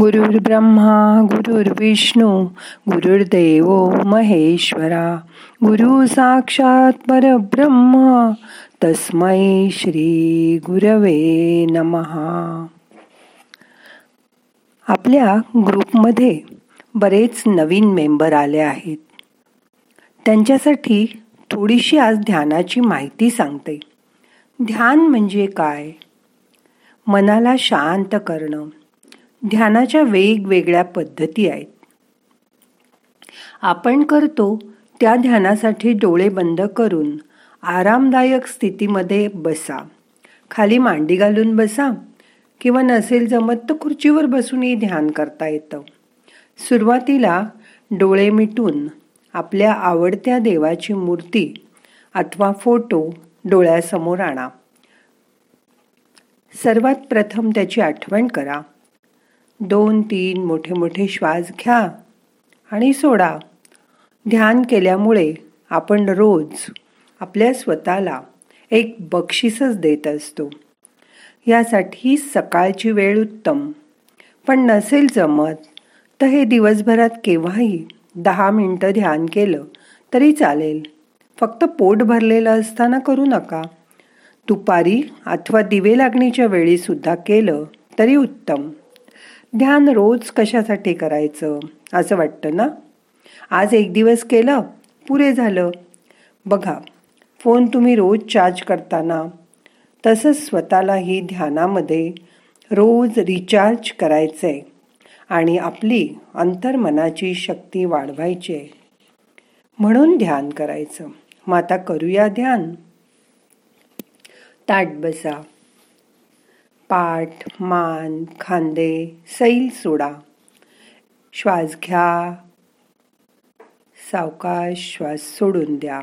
गुरुर् ब्रह्मा गुरुर्विष्णू गुरुर्देव महेश्वरा. गुरु साक्षात परब्रह्म तस्मै श्री गुरवे नमहा आपल्या ग्रुपमध्ये बरेच नवीन मेंबर आले आहेत. त्यांच्यासाठी थोडीशी आज ध्यानाची माहिती सांगते. ध्यान म्हणजे काय? मनाला शांत करणं. ध्यानाच्या वेगवेगळ्या पद्धती आहेत. आपण करतो त्या ध्यानासाठी डोळे बंद करून आरामदायक स्थितीमध्ये बसा. खाली मांडी घालून बसा किंवा नसेल जमत तर खुर्चीवर बसूनही ध्यान करता येतं. सुरुवातीला डोळे मिटून आपल्या आवडत्या देवाची मूर्ती अथवा फोटो डोळ्यासमोर आणा. सर्वात प्रथम त्याची आठवण करा. दोन तीन मोठे मोठे श्वास घ्या आणि सोडा. ध्यान केल्यामुळे आपण रोज आपल्या स्वतःला एक बक्षीसच देत असतो. यासाठी सकाळची वेळ उत्तम. पण नसेल जमत तर हे दिवसभरात केव्हाही दहा मिनटं ध्यान केलं तरी चालेल. फक्त पोट भरलेलं असताना करू नका. दुपारी अथवा दिवे लागणीच्या वेळीसुद्धा केलं तरी उत्तम. ध्यान रोज कशासाठी करायचं? असं वाटतं ना? आज एक दिवस केलं पुरे झालं. बघा फोन तुम्ही रोज चार्ज करताना तसंच स्वतःलाही ध्यानामध्ये रोज रिचार्ज करायचं आहे आणि आपली अंतर्मनाची शक्ती वाढवायची आहे. म्हणून ध्यान करायचं. मग आता करूया ध्यान. ताट बसा. पाठ मान खांदे सैल सोडा. श्वास घ्या. सावकाश श्वास सोडून द्या.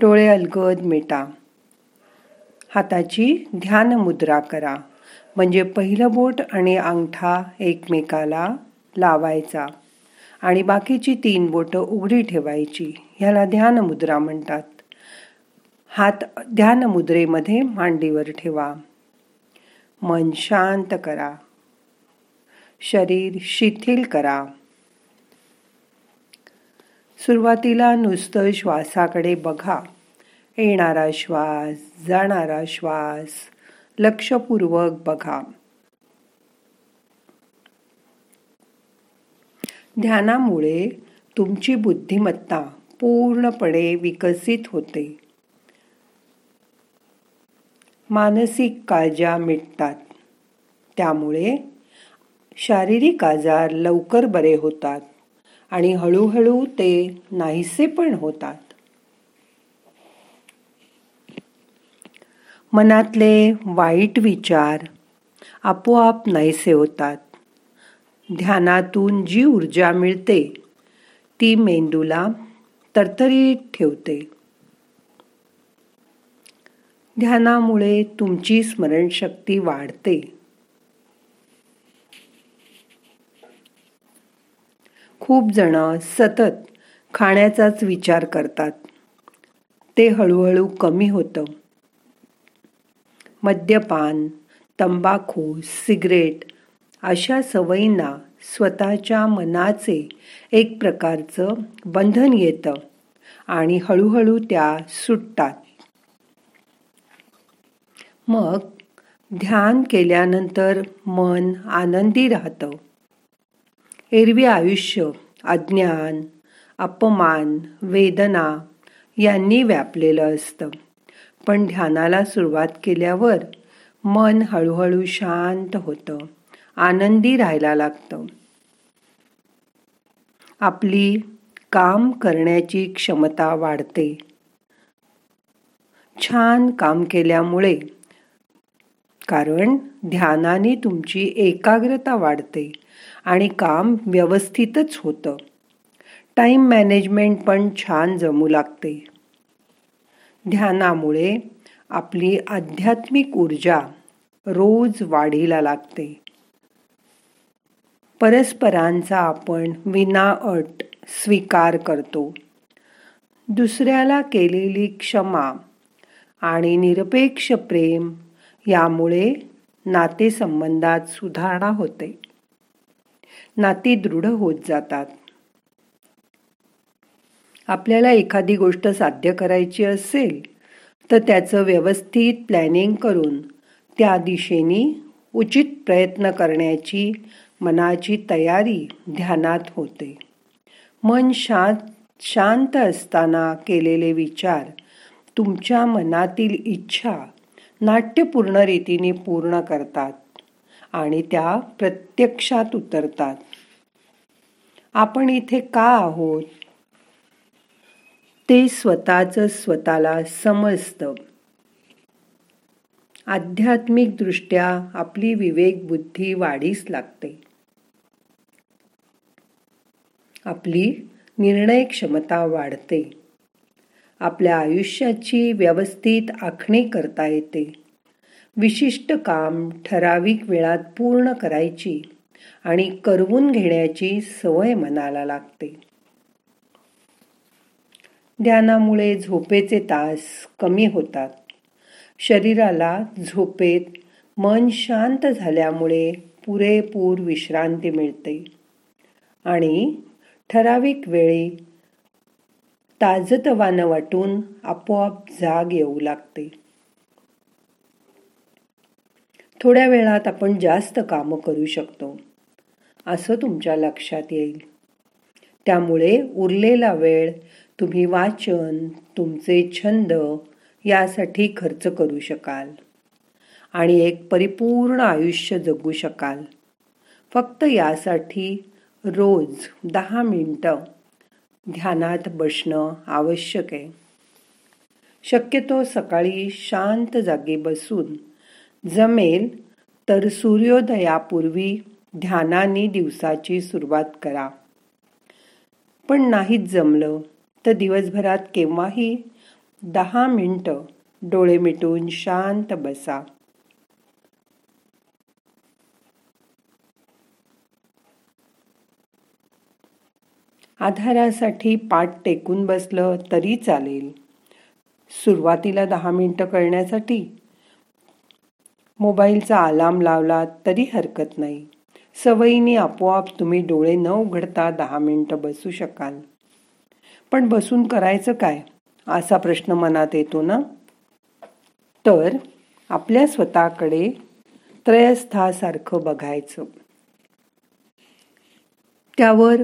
डोळे अलगद मिटा. हाताची ध्यान मुद्रा करा. म्हणजे पहिलं बोट आणि अंगठा एकमेकाला लावायचा आणि बाकीची तीन बोटं उघडी ठेवायची. ह्याला ध्यान मुद्रा म्हणतात. हात ध्यान मुद्रेमध्ये मांडीवर ठेवा. मन शांत करा. शरीर शिथिल करा. सुरुवातीला नुसतं श्वासाकडे बघा. येणारा श्वास जाणारा श्वास लक्षपूर्वक बघा. ध्यानामुळे तुमची बुद्धिमत्ता पूर्णपणे विकसित होते. मानसिक काळजा मिटतात. त्यामुळे शारीरिक आजार लवकर बरे होतात आणि हळूहळू ते नाहीसे पण होतात. मनातले वाईट विचार आपोआप नाहीसे होतात. ध्यानातून जी ऊर्जा मिळते ती मेंदूला तरतरीत ठेवते. ध्यानामुळे तुमची स्मरणशक्ती वाढते. खूप जण सतत खाण्याचाच विचार करतात. ते हळूहळू कमी होतं. मद्यपान तंबाखू सिगरेट अशा सवयींना स्वतःच्या मनाचे एक प्रकारचं बंधन येतं आणि हळूहळू त्या सुटतात. मग ध्यान केल्यानंतर मन आनंदी राहतं. एरवी आयुष्य अज्ञान अपमान वेदना यांनी व्यापलेलं असतं. पण ध्यानाला सुरुवात केल्यावर मन हळूहळू शांत होतं आनंदी राहायला लागतं. आपली काम करण्याची क्षमता वाढते. छान काम केल्यामुळे कारण ध्यानाने तुमची एकाग्रता वाढते आणि काम व्यवस्थितच होतं. टाइम मॅनेजमेंट पण छान जमू लागते. ध्यानामुळे आपली आध्यात्मिक ऊर्जा रोज वाढीला लागते. परस्परांचा आपण विना अट स्वीकार करतो. दुसऱ्याला केलेली क्षमा आणि निरपेक्ष प्रेम यामुळे नातेसंबंधात सुधारणा होते. नाती दृढ होत जातात. आपल्याला एखादी गोष्ट साध्य करायची असेल तर त्याचं व्यवस्थित प्लॅनिंग करून त्या दिशेने उचित प्रयत्न करण्याची मनाची तयारी ध्यानात होते. मन शांत शांत असताना केलेले विचार तुमच्या मनातील इच्छा नाट्यपूर्ण रीतीने पूर्ण करतात आणि त्या प्रत्यक्षात उतरतात. आपण इथे का आहोत? ते स्वतःच स्वतःला समजतं. आध्यात्मिक दृष्ट्या आपली विवेक बुद्धी वाढीस लागते. आपली निर्णय क्षमता वाढते. आपल्या आयुष्याची व्यवस्थित आखणी करता येते. विशिष्ट काम ठराविक वेळात पूर्ण करायची आणि करवून घेण्याची सवय मनाला लागते. ध्यानामुळे झोपेचे तास कमी होतात. शरीराला झोपेत मन शांत झाल्यामुळे पुरेपूर विश्रांती मिळते. आणि ठराविक वेळी ताजतवानं वाटून आपोआप जाग येऊ लागते. थोड्या वेळात आपण जास्त कामं करू शकतो. असं तुमच्या लक्षात येईल. त्यामुळे उरलेला वेळ तुम्ही वाचन तुमचे छंद यासाठी खर्च करू शकाल. आणि एक परिपूर्ण आयुष्य जगू शकाल. फक्त यासाठी रोज दहा मिनटं ध्यानात बसणं आवश्यक आहे. शक्यतो सकाळी शांत जागी बसून जमेल तर सूर्योदयापूर्वी ध्यानाने दिवसाची सुरुवात करा. पण नाहीच जमलं तर दिवसभरात केव्हाही दहा मिनटं डोळे मिटून शांत बसा. आधारासाठी पाठ टेकून बसलं तरी चालेल. सुरुवातीला दहा मिनटं करण्यासाठी मोबाईलचा अलार्म लावला तरी हरकत नाही. सवयीने आपोआप तुम्ही डोळे न उघडता दहा मिनटं बसू शकाल. पण बसून करायचं काय? असा प्रश्न मनात येतो ना? तर आपल्या स्वतःकडे त्रयस्थासारखं बघायचं. त्यावर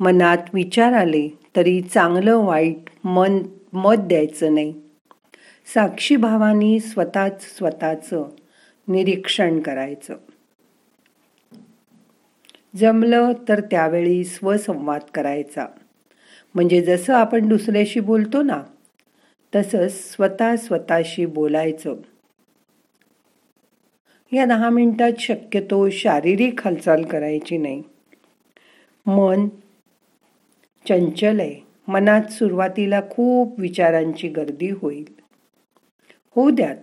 मनात विचार आले तरी चांगलं वाईट मन मत द्यायचं नाही. साक्षी भावानी स्वतःच स्वतःचं निरीक्षण करायचं. जमलं तर त्यावेळी स्वसंवाद करायचा. म्हणजे जसं आपण दुसऱ्याशी बोलतो ना तसंच स्वतः स्वतःशी बोलायचं. या दहा मिनिटात शक्यतो शारीरिक हालचाल करायची नाही. मन चंचल. आहे मनात सुरुवातीला खूप विचारांची गर्दी होईल. होऊ द्यात.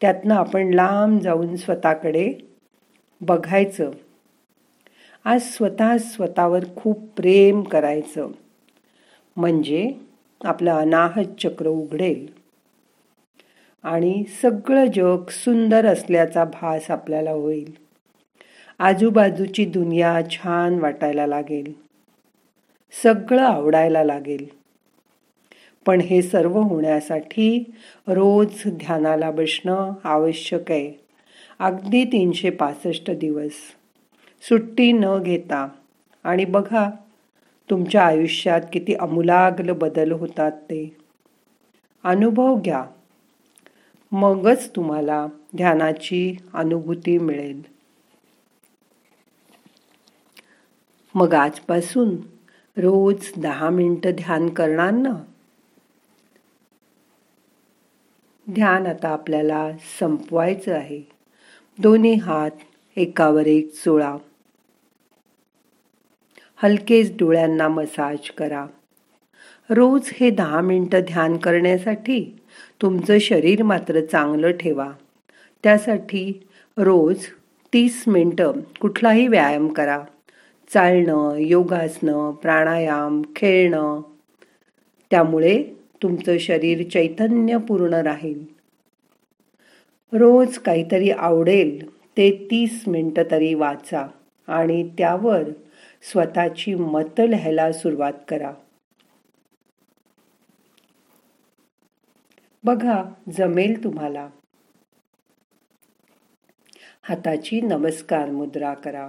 त्यातनं आपण लांब जाऊन स्वतःकडे बघायचं. आज स्वतः स्वतःवर खूप प्रेम करायचं. म्हणजे आपलं अनाहत चक्र उघडेल. आणि सगळं जग सुंदर असल्याचा भास आपल्याला होईल. आजूबाजूची दुनिया छान वाटायला लागेल. सगळं आवडायला लागेल. पण हे सर्व होण्यासाठी रोज ध्यानाला बसणं आवश्यक आहे. अगदी तीनशे पासष्ट दिवस. सुट्टी न घेता. आणि बघा तुमच्या आयुष्यात किती अमूलाग्ल बदल होतात ते. अनुभव घ्या. मगच तुम्हाला ध्यानाची अनुभूती मिळेल. मग आजपासून रोज दहा मिनिटं ध्यान करणार ना? ध्यान आता आपल्याला संपवायचं आहे. दोन्ही हात एकावर एक चोळा. हलकेच डोळ्यांना मसाज करा. रोज हे दहा मिनटं ध्यान करण्यासाठी तुमचं शरीर मात्र चांगलं ठेवा. त्यासाठी रोज तीस मिनटं कुठलाही व्यायाम करा. चालणं योगासनं प्राणायाम खेळणं त्यामुळे तुमचं शरीर चैतन्यपूर्ण राहील. रोज काहीतरी आवडेल ते तीस मिनटं तरी वाचा आणि त्यावर स्वतःची मतं लिहायला सुरुवात करा. बघा जमेल तुम्हाला. हाताची नमस्कार मुद्रा करा.